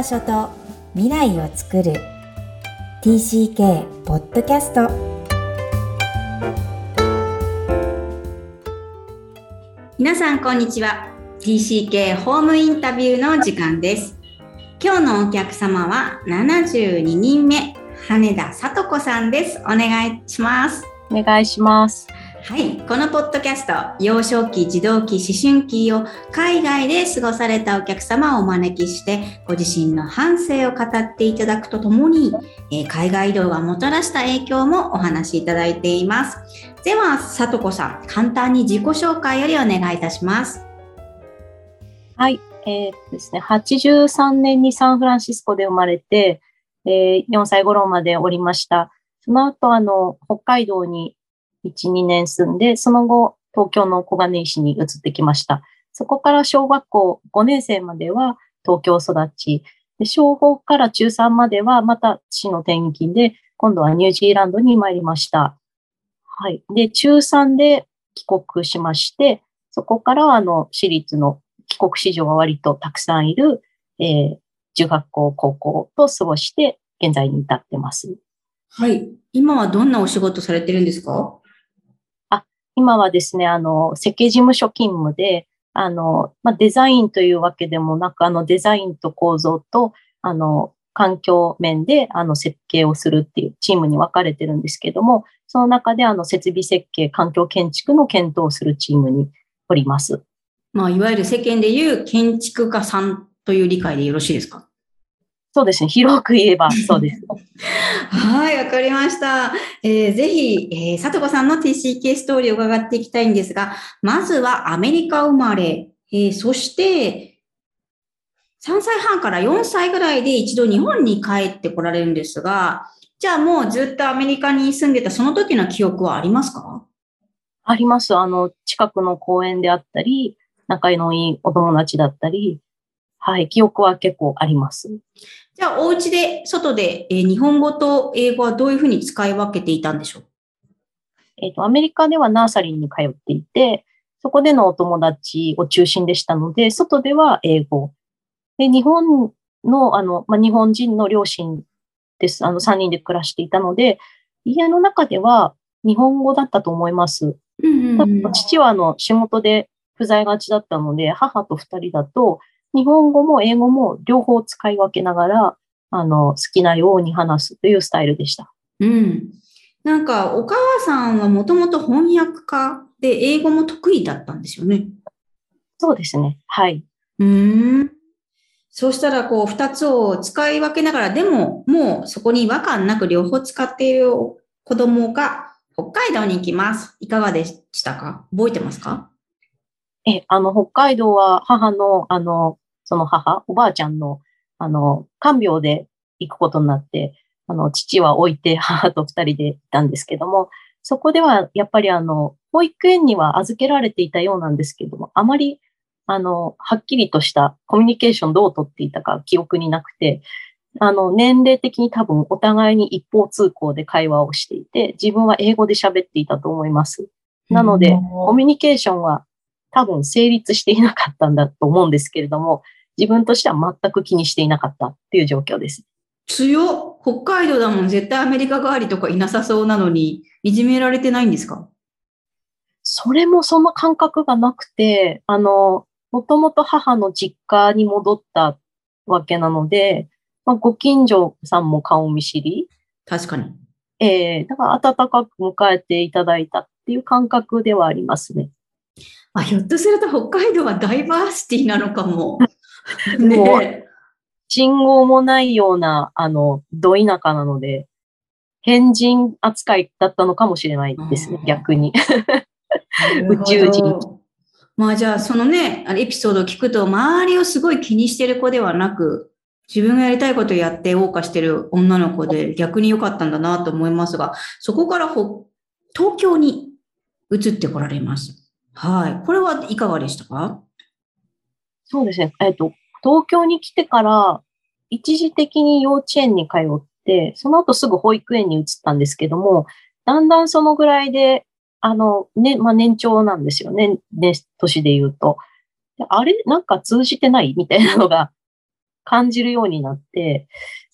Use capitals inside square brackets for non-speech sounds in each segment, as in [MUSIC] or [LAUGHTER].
場所と未来を作る。TCK ポッドキャスト皆さんこんにちは。TCK ホームインタビューの時間です。今日のお客様は72人目羽田聡子さんです。お願いします。お願いしますはい。このポッドキャスト、幼少期、児童期、思春期を海外で過ごされたお客様をお招きして、ご自身の反省を語っていただくとともに、えー、海外移動がもたらした影響もお話しいただいています。では、さとこさん、簡単に自己紹介よりお願いいたします。はい。えー、ですね、83年にサンフランシスコで生まれて、えー、4歳頃までおりました。その後、あの、北海道に1、2年住んで、その後、東京の小金井市に移ってきました。そこから小学校5年生までは東京育ち、で小5から中3まではまた市の転勤で、今度はニュージーランドに参りました。はい。で、中3で帰国しまして、そこからあの、私立の帰国子女が割とたくさんいる、えー、中学校、高校と過ごして、現在に至ってます。はい。今はどんなお仕事されてるんですか？今はですね、あの、設計事務所勤務で、あの、まあ、デザインというわけでもなく、あの、デザインと構造と、あの、環境面で、あの、設計をするっていうチームに分かれてるんですけども、その中で、あの、設備設計、環境建築の検討をするチームにおります。まあ、いわゆる世間でいう建築家さんという理解でよろしいですか？そうですね。広く言えば [LAUGHS] そうです。はい、わかりました。えー、ぜひ、えー、佐藤さんの TCK ストーリーを伺っていきたいんですが、まずはアメリカ生まれ、えー、そして、3歳半から4歳ぐらいで一度日本に帰ってこられるんですが、じゃあもうずっとアメリカに住んでたその時の記憶はありますか？あります。あの、近くの公園であったり、仲のいいお友達だったり、はい、記憶は結構あります。じゃあ、お家で、外で、えー、日本語と英語はどういうふうに使い分けていたんでしょう？えっ、ー、と、アメリカではナーサリーに通っていて、そこでのお友達を中心でしたので、外では英語。で、日本の、あの、まあ、日本人の両親です。あの、3人で暮らしていたので、家の中では日本語だったと思います。うんうんうん、父はあの仕事で不在がちだったので、母と2人だと、日本語も英語も両方使い分けながら、あの、好きなように話すというスタイルでした。うん。なんか、お母さんはもともと翻訳家で英語も得意だったんですよね。そうですね。はい。うん。そうしたら、こう、二つを使い分けながら、でも、もうそこに違和感なく両方使っている子供が北海道に行きます。いかがでしたか？覚えてますか？え、あの、北海道は母の、あの、その母、おばあちゃんの、あの、看病で行くことになって、あの、父は置いて [LAUGHS] 母と二人でいたんですけども、そこではやっぱりあの、保育園には預けられていたようなんですけども、あまり、あの、はっきりとしたコミュニケーションどうとっていたか記憶になくて、あの、年齢的に多分お互いに一方通行で会話をしていて、自分は英語で喋っていたと思います。なので、コミュニケーションは多分成立していなかったんだと思うんですけれども、自分としては全く気にしていなかったっていう状況です。強北海道だもん絶対アメリカ帰りとかいなさそうなのに、いじめられてないんですか？それもその感覚がなくて、あの、もともと母の実家に戻ったわけなので、まあ、ご近所さんも顔見知り。確かに。ええー、だから温かく迎えていただいたっていう感覚ではありますね。あ、ひょっとすると北海道はダイバーシティなのかも。[LAUGHS] ね信号もないような、あの、ど田舎なので、変人扱いだったのかもしれないですね、逆に。宇宙人。まあじゃあ、そのね、エピソードを聞くと、周りをすごい気にしてる子ではなく、自分がやりたいことをやって謳歌してる女の子で逆に良かったんだなと思いますが、そこから東京に移ってこられます。はい。これはいかがでしたか？そうですね。えっ、と、東京に来てから、一時的に幼稚園に通って、その後すぐ保育園に移ったんですけども、だんだんそのぐらいで、あの、ね、まあ、年長なんですよね。ね、年で言うと。あれ？なんか通じてない？みたいなのが [LAUGHS] 感じるようになって、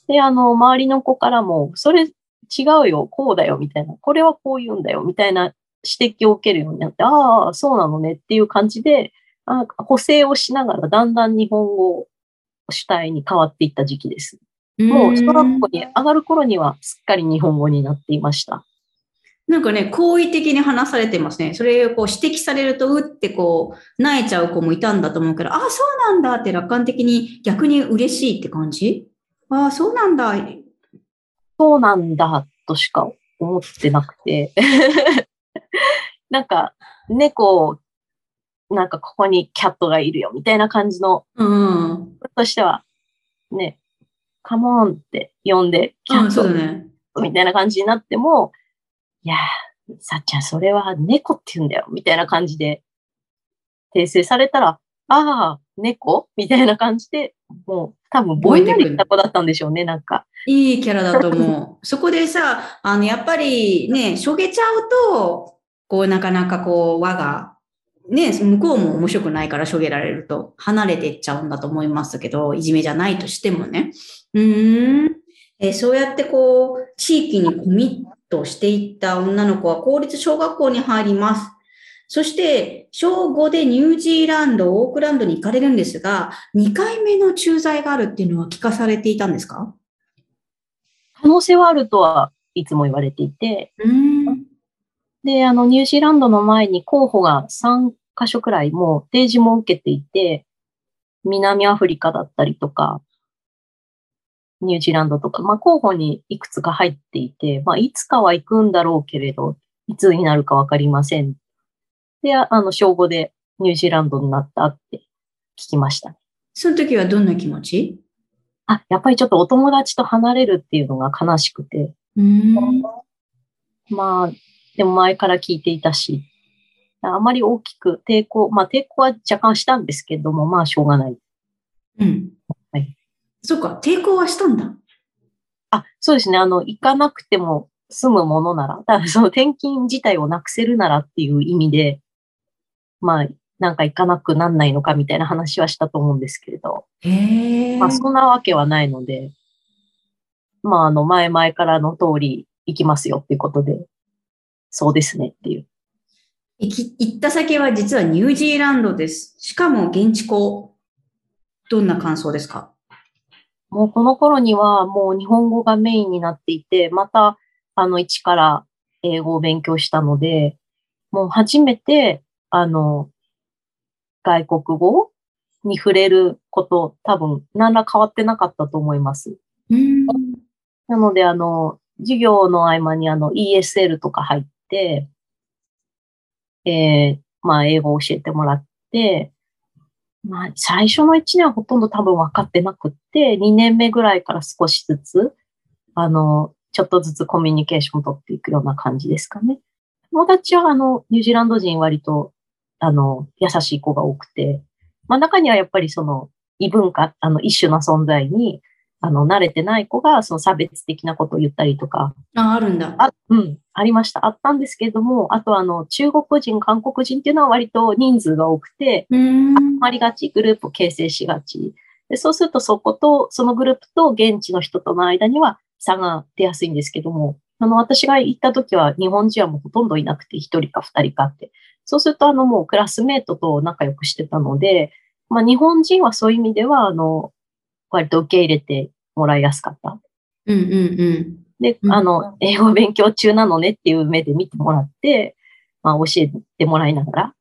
で、あの、周りの子からも、それ違うよ、こうだよ、みたいな、これはこう言うんだよ、みたいな指摘を受けるようになって、ああ、そうなのね。っていう感じで、補正をしながらだんだん日本語主体に変わっていった時期です。もう小学校に上がる頃にはすっかり日本語になっていました。なんかね、好意的に話されてますね。それをこう指摘されると、うってこう、泣いちゃう子もいたんだと思うけど、ああ、そうなんだって楽観的に逆に嬉しいって感じ？ああ、そうなんだ。そうなんだとしか思ってなくて。[LAUGHS] なんか、猫、なんかここにキャットがいるよみたいな感じの、うん。としては、ね、カモンって呼んで、キャットね。みたいな感じになっても、いやー、さっちゃん、それは猫って言うんだよ、みたいな感じで、訂正されたら、ああ、猫みたいな感じで、もう多分ぼんやりした子だったんでしょうね、なんか。いいキャラだと思う。[LAUGHS] そこでさ、あの、やっぱりね、しょげちゃうと、こう、なかなかこう、輪が、ね、向こうも面白くないからしょげられると離れていっちゃうんだと思いますけど、いじめじゃないとしてもね。うーん。えーそうやってこう、地域にコミットしていった女の子は公立小学校に入ります。そして、小5でニュージーランド、オークランドに行かれるんですが、2回目の駐在があるっていうのは聞かされていたんですか？可能性はあるとはいつも言われていて、うーん。で、あの、ニュージーランドの前に候補が3カ所くらいもう提示も受けていて、南アフリカだったりとか、ニュージーランドとか、まあ候補にいくつか入っていて、まあいつかは行くんだろうけれど、いつになるかわかりません。で、ああの、小5でニュージーランドになったって聞きました。その時はどんな気持ち？あ、やっぱりちょっとお友達と離れるっていうのが悲しくて。まあ、でも前から聞いていたし、あまり大きく抵抗、まあ抵抗は若干したんですけども、まあしょうがない。うん。はい。そっか、抵抗はしたんだ。あ、そうですね。あの、行かなくても済むものなら、だからその転勤自体をなくせるならっていう意味で、まあ、なんか行かなくなんないのかみたいな話はしたと思うんですけれど、へえ。まあそんなわけはないので、まああの、前々からの通り行きますよっていうことで、そうですねっていう。行き行った先は実はニュージーランドです。しかも現地校。どんな感想ですか？もうこの頃にはもう日本語がメインになっていて、またあの一から英語を勉強したので、もう初めてあの外国語に触れること多分何ら変わってなかったと思います。なのであの授業の合間にあの ESL とか入って、えー、まあ英語を教えてもらって、まあ、最初の1年はほとんど多分分かってなくって、2年目ぐらいから少しずつ、あの、ちょっとずつコミュニケーションを取っていくような感じですかね。友達はあの、ニュージーランド人割と、あの、優しい子が多くて、まあ中にはやっぱりその、異文化、あの、一種の存在に、あの、慣れてない子が、その差別的なことを言ったりとか、あ、あるんだ。あ、うん、ありました。あったんですけれども、あとあの、中国人、韓国人っていうのは割と人数が多くて、うーん。まりがち、グループを形成しがち。でそうするとそこと、そのグループと現地の人との間には差が出やすいんですけども、あの、私が行った時は日本人はもうほとんどいなくて、一人か二人かって。そうすると、あの、もうクラスメートと仲良くしてたので、まあ、日本人はそういう意味では、あの、割と受け入れてもらいやすかった。うんうんうん。で、うんあの、英語勉強中なのねっていう目で見てもらって、まあ、教えてもらいながら。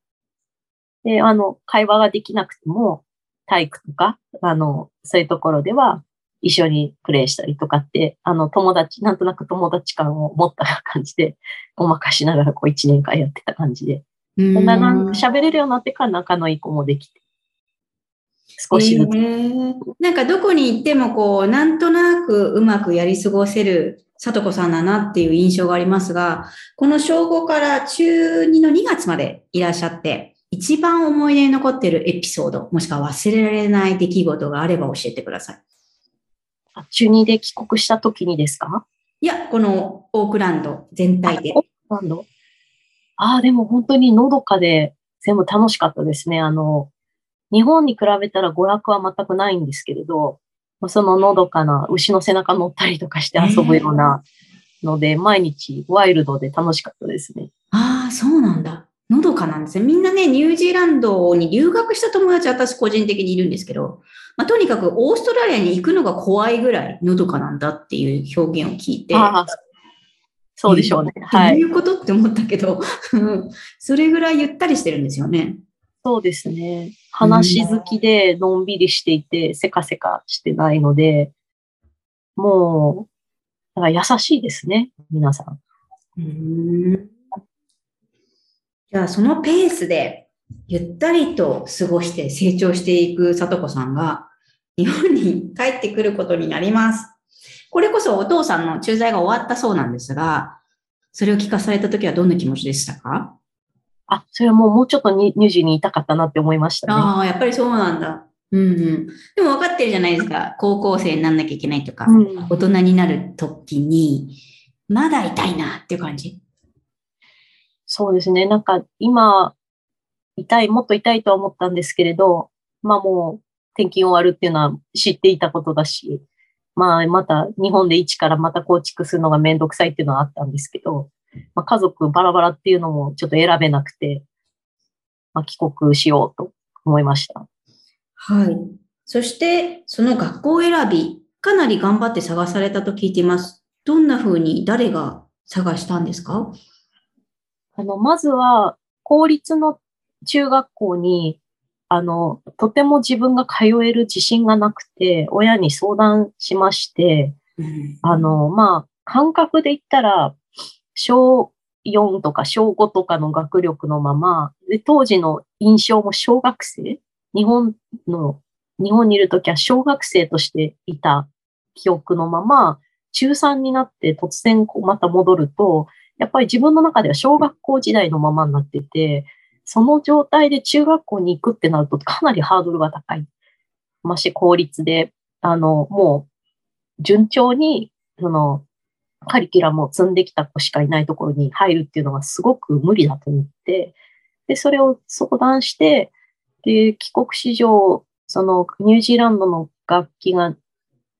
で、あの、会話ができなくても、体育とか、あの、そういうところでは、一緒にプレイしたりとかって、あの、友達、なんとなく友達感を持った感じで、ごまかしながら、こう、一年間やってた感じで。うーんだんだん喋れるようになってから仲のいい子もできて、少しずつ。へーなんかどこに行ってもこう、なんとなくうまくやり過ごせる里子さんだなっていう印象がありますが、この小5から中2の2月までいらっしゃって、一番思い出に残っているエピソード、もしくは忘れられない出来事があれば教えてください。あ中2で帰国した時にですか？いや、このオークランド全体で。なんだああ、でも本当にのどかで全部楽しかったですね。あの、日本に比べたら娯楽は全くないんですけれど、そののどかな牛の背中乗ったりとかして遊ぶようなので、毎日ワイルドで楽しかったですね。ああ、そうなんだ。のどかなんですね。みんなね、ニュージーランドに留学した友達、私個人的にいるんですけど、まあ、とにかくオーストラリアに行くのが怖いぐらいのどかなんだっていう表現を聞いて、そうでしょうね。はい。どういうこと？って思ったけど、それぐらいゆったりしてるんですよね。そうですね。話好きでのんびりしていて、せかせかしてないので、もう、だから優しいですね、皆さん。じゃあ、そのペースで、ゆったりと過ごして成長していくさとこさんが、日本に帰ってくることになります。これこそお父さんの駐在が終わったそうなんですが、それを聞かされたときはどんな気持ちでしたか？あ、それはもうもうちょっとに乳児にいたかったなって思いましたね。ああ、やっぱりそうなんだ。うんうん。でも分かってるじゃないですか。高校生になんなきゃいけないとか、うん、大人になるときに、まだ痛いなっていう感じ？そうですね。なんか今、痛い、もっと痛いとは思ったんですけれど、まあもう転勤終わるっていうのは知っていたことだし、まあまた日本で一からまた構築するのがめんどくさいっていうのはあったんですけど、まあ、家族バラバラっていうのもちょっと選べなくて、まあ、帰国しようと思いました。はい。そして、その学校選び、かなり頑張って探されたと聞いています。どんな風に誰が探したんですか？あの、まずは、公立の中学校に、あの、とても自分が通える自信がなくて、親に相談しまして、うん、あの、まあ、感覚で言ったら、小4とか小5とかの学力のまま、で当時の印象も小学生、日本の、日本にいるときは小学生としていた記憶のまま、中3になって突然こうまた戻ると、やっぱり自分の中では小学校時代のままになってて、その状態で中学校に行くってなるとかなりハードルが高い。まし、公立で、あの、もう、順調に、その、カリキュラムを積んできた子しかいないところに入るっていうのがすごく無理だと思って、で、それを相談して、で、帰国子女、そのニュージーランドの楽器が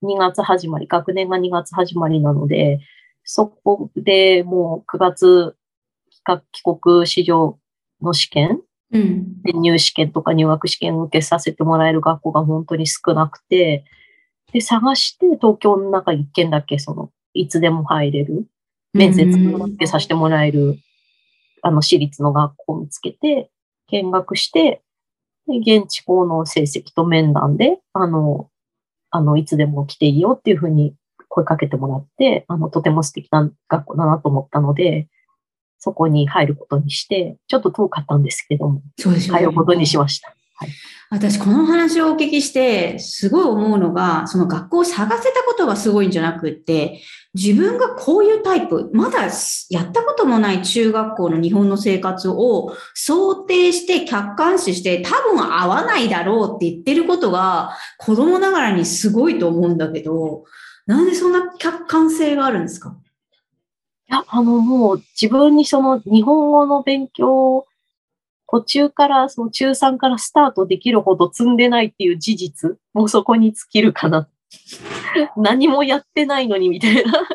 2月始まり、学年が2月始まりなので、そこでもう9月帰国子女の試験、うん、で入試験とか入学試験を受けさせてもらえる学校が本当に少なくて、で、探して東京の中1軒だけそのいつでも入れる、面接を受けさせてもらえる、あの、私立の学校を見つけて、見学して、現地校の成績と面談で、あの、あの、いつでも来ていいよっていうふうに声かけてもらって、あの、とても素敵な学校だなと思ったので、そこに入ることにして、ちょっと遠かったんですけども、そうですね、通うことにしました。私、この話をお聞きして、すごい思うのが、その学校を探せたことがすごいんじゃなくって、自分がこういうタイプ、まだやったこともない中学校の日本の生活を想定して客観視して多分合わないだろうって言ってることが子供ながらにすごいと思うんだけど、なんでそんな客観性があるんですか？いや、あのもう自分にその日本語の勉強途中から、その中3からスタートできるほど積んでないっていう事実、もうそこに尽きるかな。[LAUGHS] 何もやってないのにみたいな。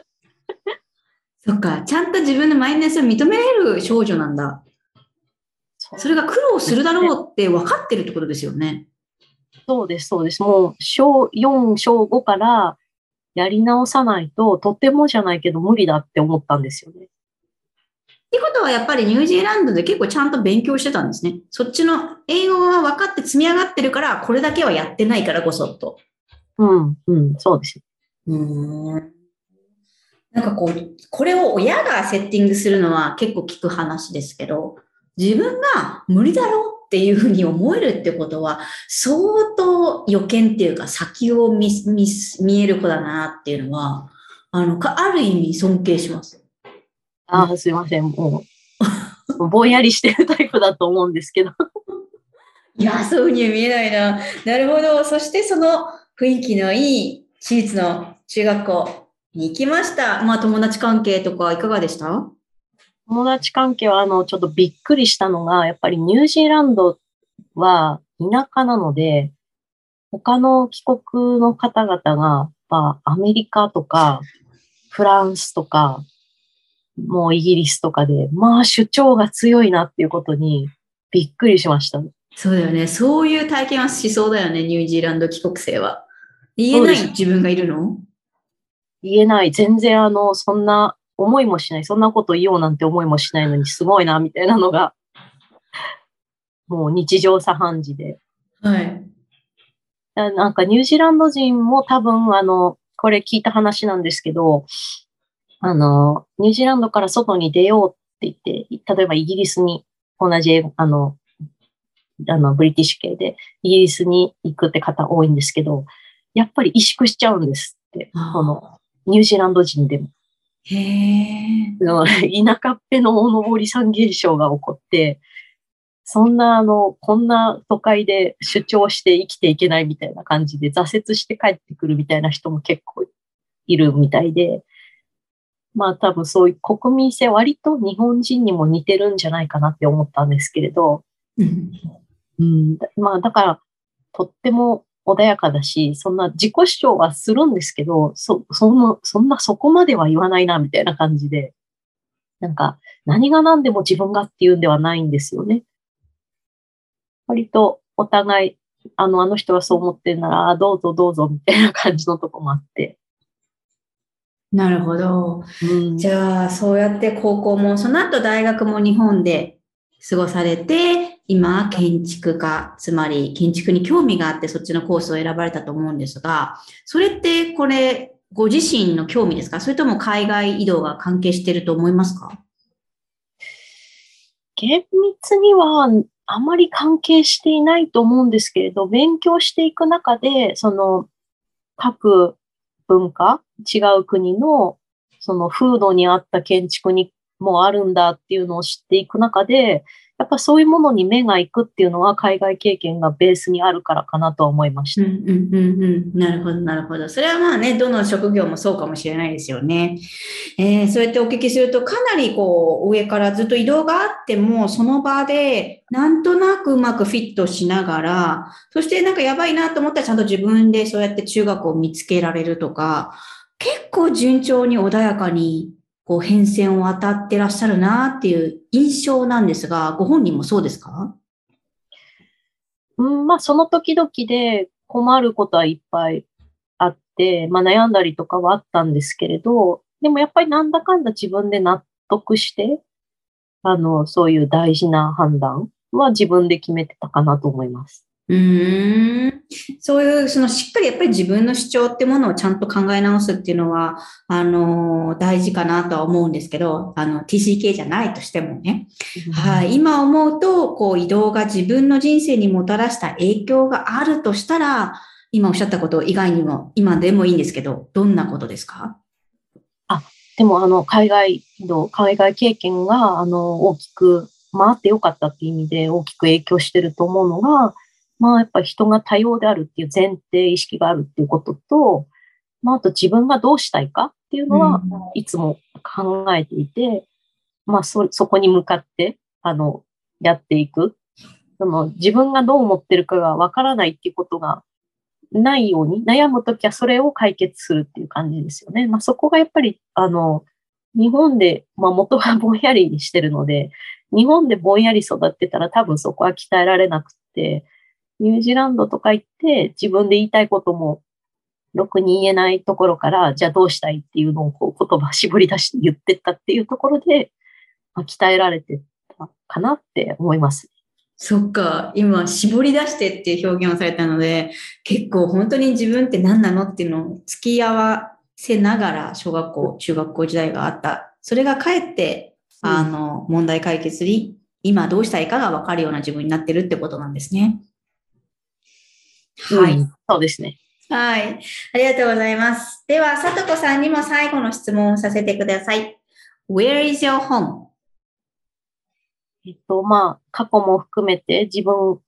そっか、ちゃんと自分のマイナスを認めれる少女なんだ。それが苦労するだろうって分かってるってことですよね。そうです、そうです。もう、小4、小5からやり直さないと、とてもじゃないけど無理だって思ったんですよね。ってことはやっぱりニュージーランドで結構ちゃんと勉強してたんですね。そっちの英語が分かって積み上がってるから、これだけはやってないからこそと。うん、うん、そうです。うん。なんかこう、これを親がセッティングするのは結構聞く話ですけど、自分が無理だろうっていうふうに思えるってことは、相当予見っていうか先を見見える子だなっていうのは、あの、ある意味尊敬します。ああ、すいません。もう、[LAUGHS] ぼんやりしてるタイプだと思うんですけど。いや、そういうふうには見えないな。なるほど。そしてその雰囲気のいい私立の中学校に行きました。まあ友達関係とかいかがでした？友達関係はあの、ちょっとびっくりしたのが、やっぱりニュージーランドは田舎なので、他の帰国の方々が、まあ、アメリカとか、フランスとか、もうイギリスとかで、まあ主張が強いなっていうことにびっくりしました。そうだよね。そういう体験はしそうだよね、ニュージーランド帰国生は。言えない自分がいるの？言えない。全然あの、そんな思いもしない。そんなこと言おうなんて思いもしないのにすごいな、みたいなのが、もう日常茶飯事で。はい。なんかニュージーランド人も多分あの、これ聞いた話なんですけど、あの、ニュージーランドから外に出ようって言って、例えばイギリスに同じ、あの、あの、ブリティッシュ系でイギリスに行くって方多いんですけど、やっぱり萎縮しちゃうんですって、この、ニュージーランド人でも。へえ。田舎っぺの大登り産現象が起こって、そんなあの、こんな都会で主張して生きていけないみたいな感じで挫折して帰ってくるみたいな人も結構いるみたいで、まあ多分そういう国民性割と日本人にも似てるんじゃないかなって思ったんですけれど、うん、まあだからとっても穏やかだし、そんな自己主張はするんですけど、そ、そんな、そんなそこまでは言わないな、みたいな感じで。なんか、何が何でも自分がっていうんではないんですよね。割とお互い、あの、あの人はそう思ってるなら、どうぞどうぞみたいな感じのとこもあって。なるほど。うん、じゃあ、そうやって高校も、その後大学も日本で過ごされて、今、建築家、つまり建築に興味があってそっちのコースを選ばれたと思うんですが、それってこれ、ご自身の興味ですか？それとも海外移動が関係していると思いますか？厳密にはあまり関係していないと思うんですけれど、勉強していく中で、その各文化、違う国のその風土に合った建築にもあるんだっていうのを知っていく中で、やっぱそういうものに目が行くっていうのは海外経験がベースにあるからかなと思いました。うんうんうんうん。なるほど、なるほど。それはまあね、どの職業もそうかもしれないですよね。えー、そうやってお聞きすると、かなりこう、上からずっと移動があっても、その場で、なんとなくうまくフィットしながら、そしてなんかやばいなと思ったらちゃんと自分でそうやって中学を見つけられるとか、結構順調に穏やかにこう変遷を当たってらっしゃるなっていう印象なんですが、ご本人もそうですか？うん、まあその時々で困ることはいっぱいあって、まあ悩んだりとかはあったんですけれど、でもやっぱりなんだかんだ自分で納得して、あの、そういう大事な判断は自分で決めてたかなと思います。うん。そういう、そのしっかりやっぱり自分の主張ってものをちゃんと考え直すっていうのは、あの、大事かなとは思うんですけど、あの、TCK じゃないとしてもね。はい。今思うと、こう、移動が自分の人生にもたらした影響があるとしたら、今おっしゃったこと以外にも、今でもいいんですけど、どんなことですか？あ、でもあの、海外の、海外経験が、あの、大きく、回ってよかったっていう意味で大きく影響してると思うのが、まあやっぱり人が多様であるっていう前提意識があるっていうことと、まああと自分がどうしたいかっていうのは、いつも考えていて、まあそ、そこに向かって、あの、やっていく。その自分がどう思ってるかがわからないっていうことがないように、悩むときはそれを解決するっていう感じですよね。まあそこがやっぱり、あの、日本で、まあ元がぼんやりしてるので、日本でぼんやり育ってたら多分そこは鍛えられなくて、ニュージーランドとか行って自分で言いたいこともろくに言えないところから、じゃあどうしたいっていうのをこう言葉絞り出して言ってったっていうところで、まあ、鍛えられてたかなって思います。そっか、今、絞り出してっていう表現をされたので、結構本当に自分って何なのっていうのを付き合わせながら小学校、中学校時代があった。それがかえって、あの、問題解決に今どうしたいかが分かるような自分になってるってことなんですね。はい、うん、そうですね。はい。ありがとうございます。では、さとこさんにも最後の質問をさせてください。Where is your home? えっと、まあ、過去も含めて自分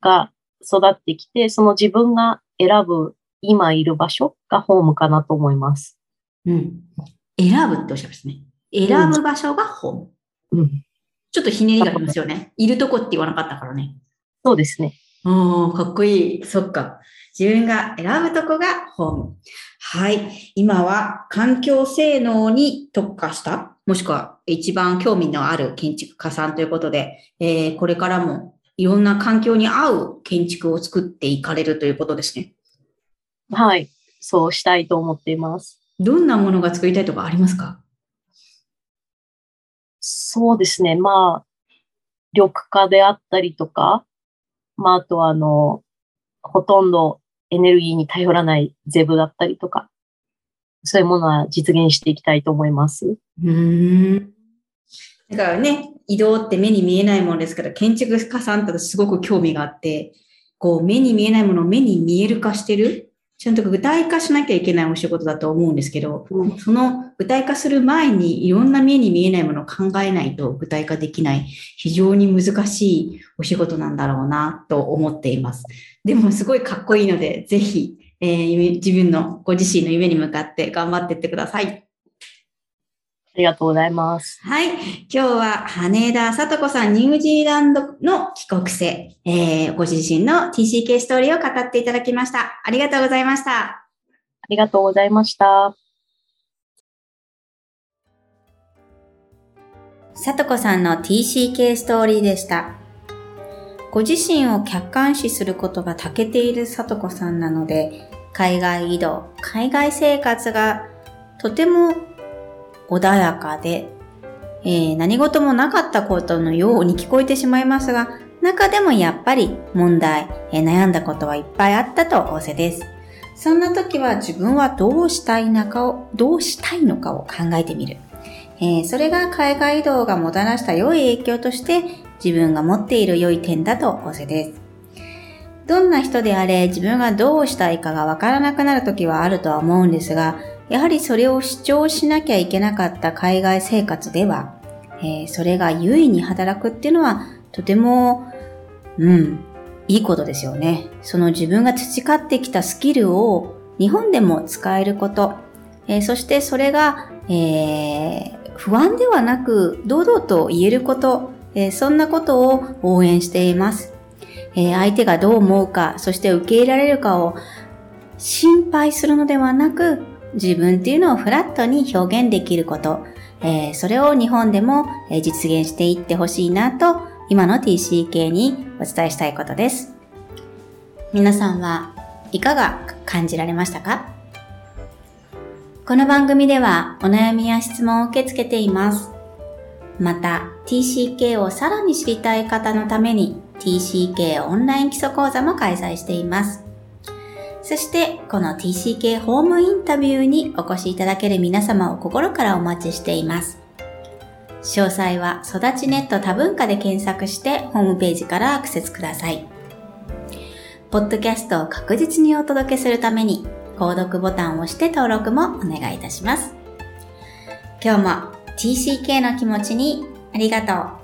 が育ってきて、その自分が選ぶ今いる場所がホームかなと思います。うん。選ぶっておっしゃいますね。選ぶ場所がホーム。うん。ちょっとひねりがありますよね。いるとこって言わなかったからね。そうですね。おー、かっこいい。そっか。自分が選ぶとこがホーム。はい。今は環境性能に特化した、もしくは一番興味のある建築家さんということで、えーこれからもいろんな環境に合う建築を作っていかれるということですね。はい。そうしたいと思っています。どんなものが作りたいとかありますか？そうですね。まあ、緑化であったりとか、まあ、あとはあの、ほとんどエネルギーに頼らないゼブだったりとか、そういうものは実現していきたいと思います。うーん。だからね、移動って目に見えないものですから、建築家さんとすごく興味があって、こう目に見えないものを目に見える化してる、ちゃんと具体化しなきゃいけないお仕事だと思うんですけど、うんその具体化する前にいろんな目に見えないものを考えないと具体化できない非常に難しいお仕事なんだろうなと思っています。でもすごいかっこいいので、ぜひ、えー夢自分のご自身の夢に向かって頑張っていってください。ありがとうございます。はい。今日は羽田聡子さん、ニュージーランドの帰国生、えーご自身の TCK ストーリーを語っていただきました。ありがとうございました。ありがとうございました。聡子さんの TCK ストーリーでした。ご自身を客観視することが長けている聡子さんなので、海外移動、海外生活がとても穏やかで、えー何事もなかったことのように聞こえてしまいますが、中でもやっぱり問題、えー悩んだことはいっぱいあったと仰せです。そんな時は自分はどうしたいのかを、どうしたいのかを考えてみる。えーそれが海外移動がもたらした良い影響として自分が持っている良い点だと仰せです。どんな人であれ自分がどうしたいかがわからなくなる時はあるとは思うんですが、やはりそれを主張しなきゃいけなかった海外生活では、えーそれが優位に働くっていうのはとても、うん、いいことですよね。その自分が培ってきたスキルを日本でも使えること、えーそしてそれが、えー不安ではなく堂々と言えること、えーそんなことを応援しています。えー相手がどう思うか、そして受け入れられるかを心配するのではなく、自分っていうのをフラットに表現できること、えーそれを日本でも実現していってほしいなと、今の TCK にお伝えしたいことです。皆さんはいかが感じられましたか？この番組ではお悩みや質問を受け付けています。また TCK をさらに知りたい方のために TCK オンライン基礎講座も開催しています。そしてこの TCK ホームインタビューにお越しいただける皆様を心からお待ちしています。詳細は育ちネット多文化で検索してホームページからアクセスください。ポッドキャストを確実にお届けするために購読ボタンを押して登録もお願いいたします。今日も TCK の気持ちにありがとう。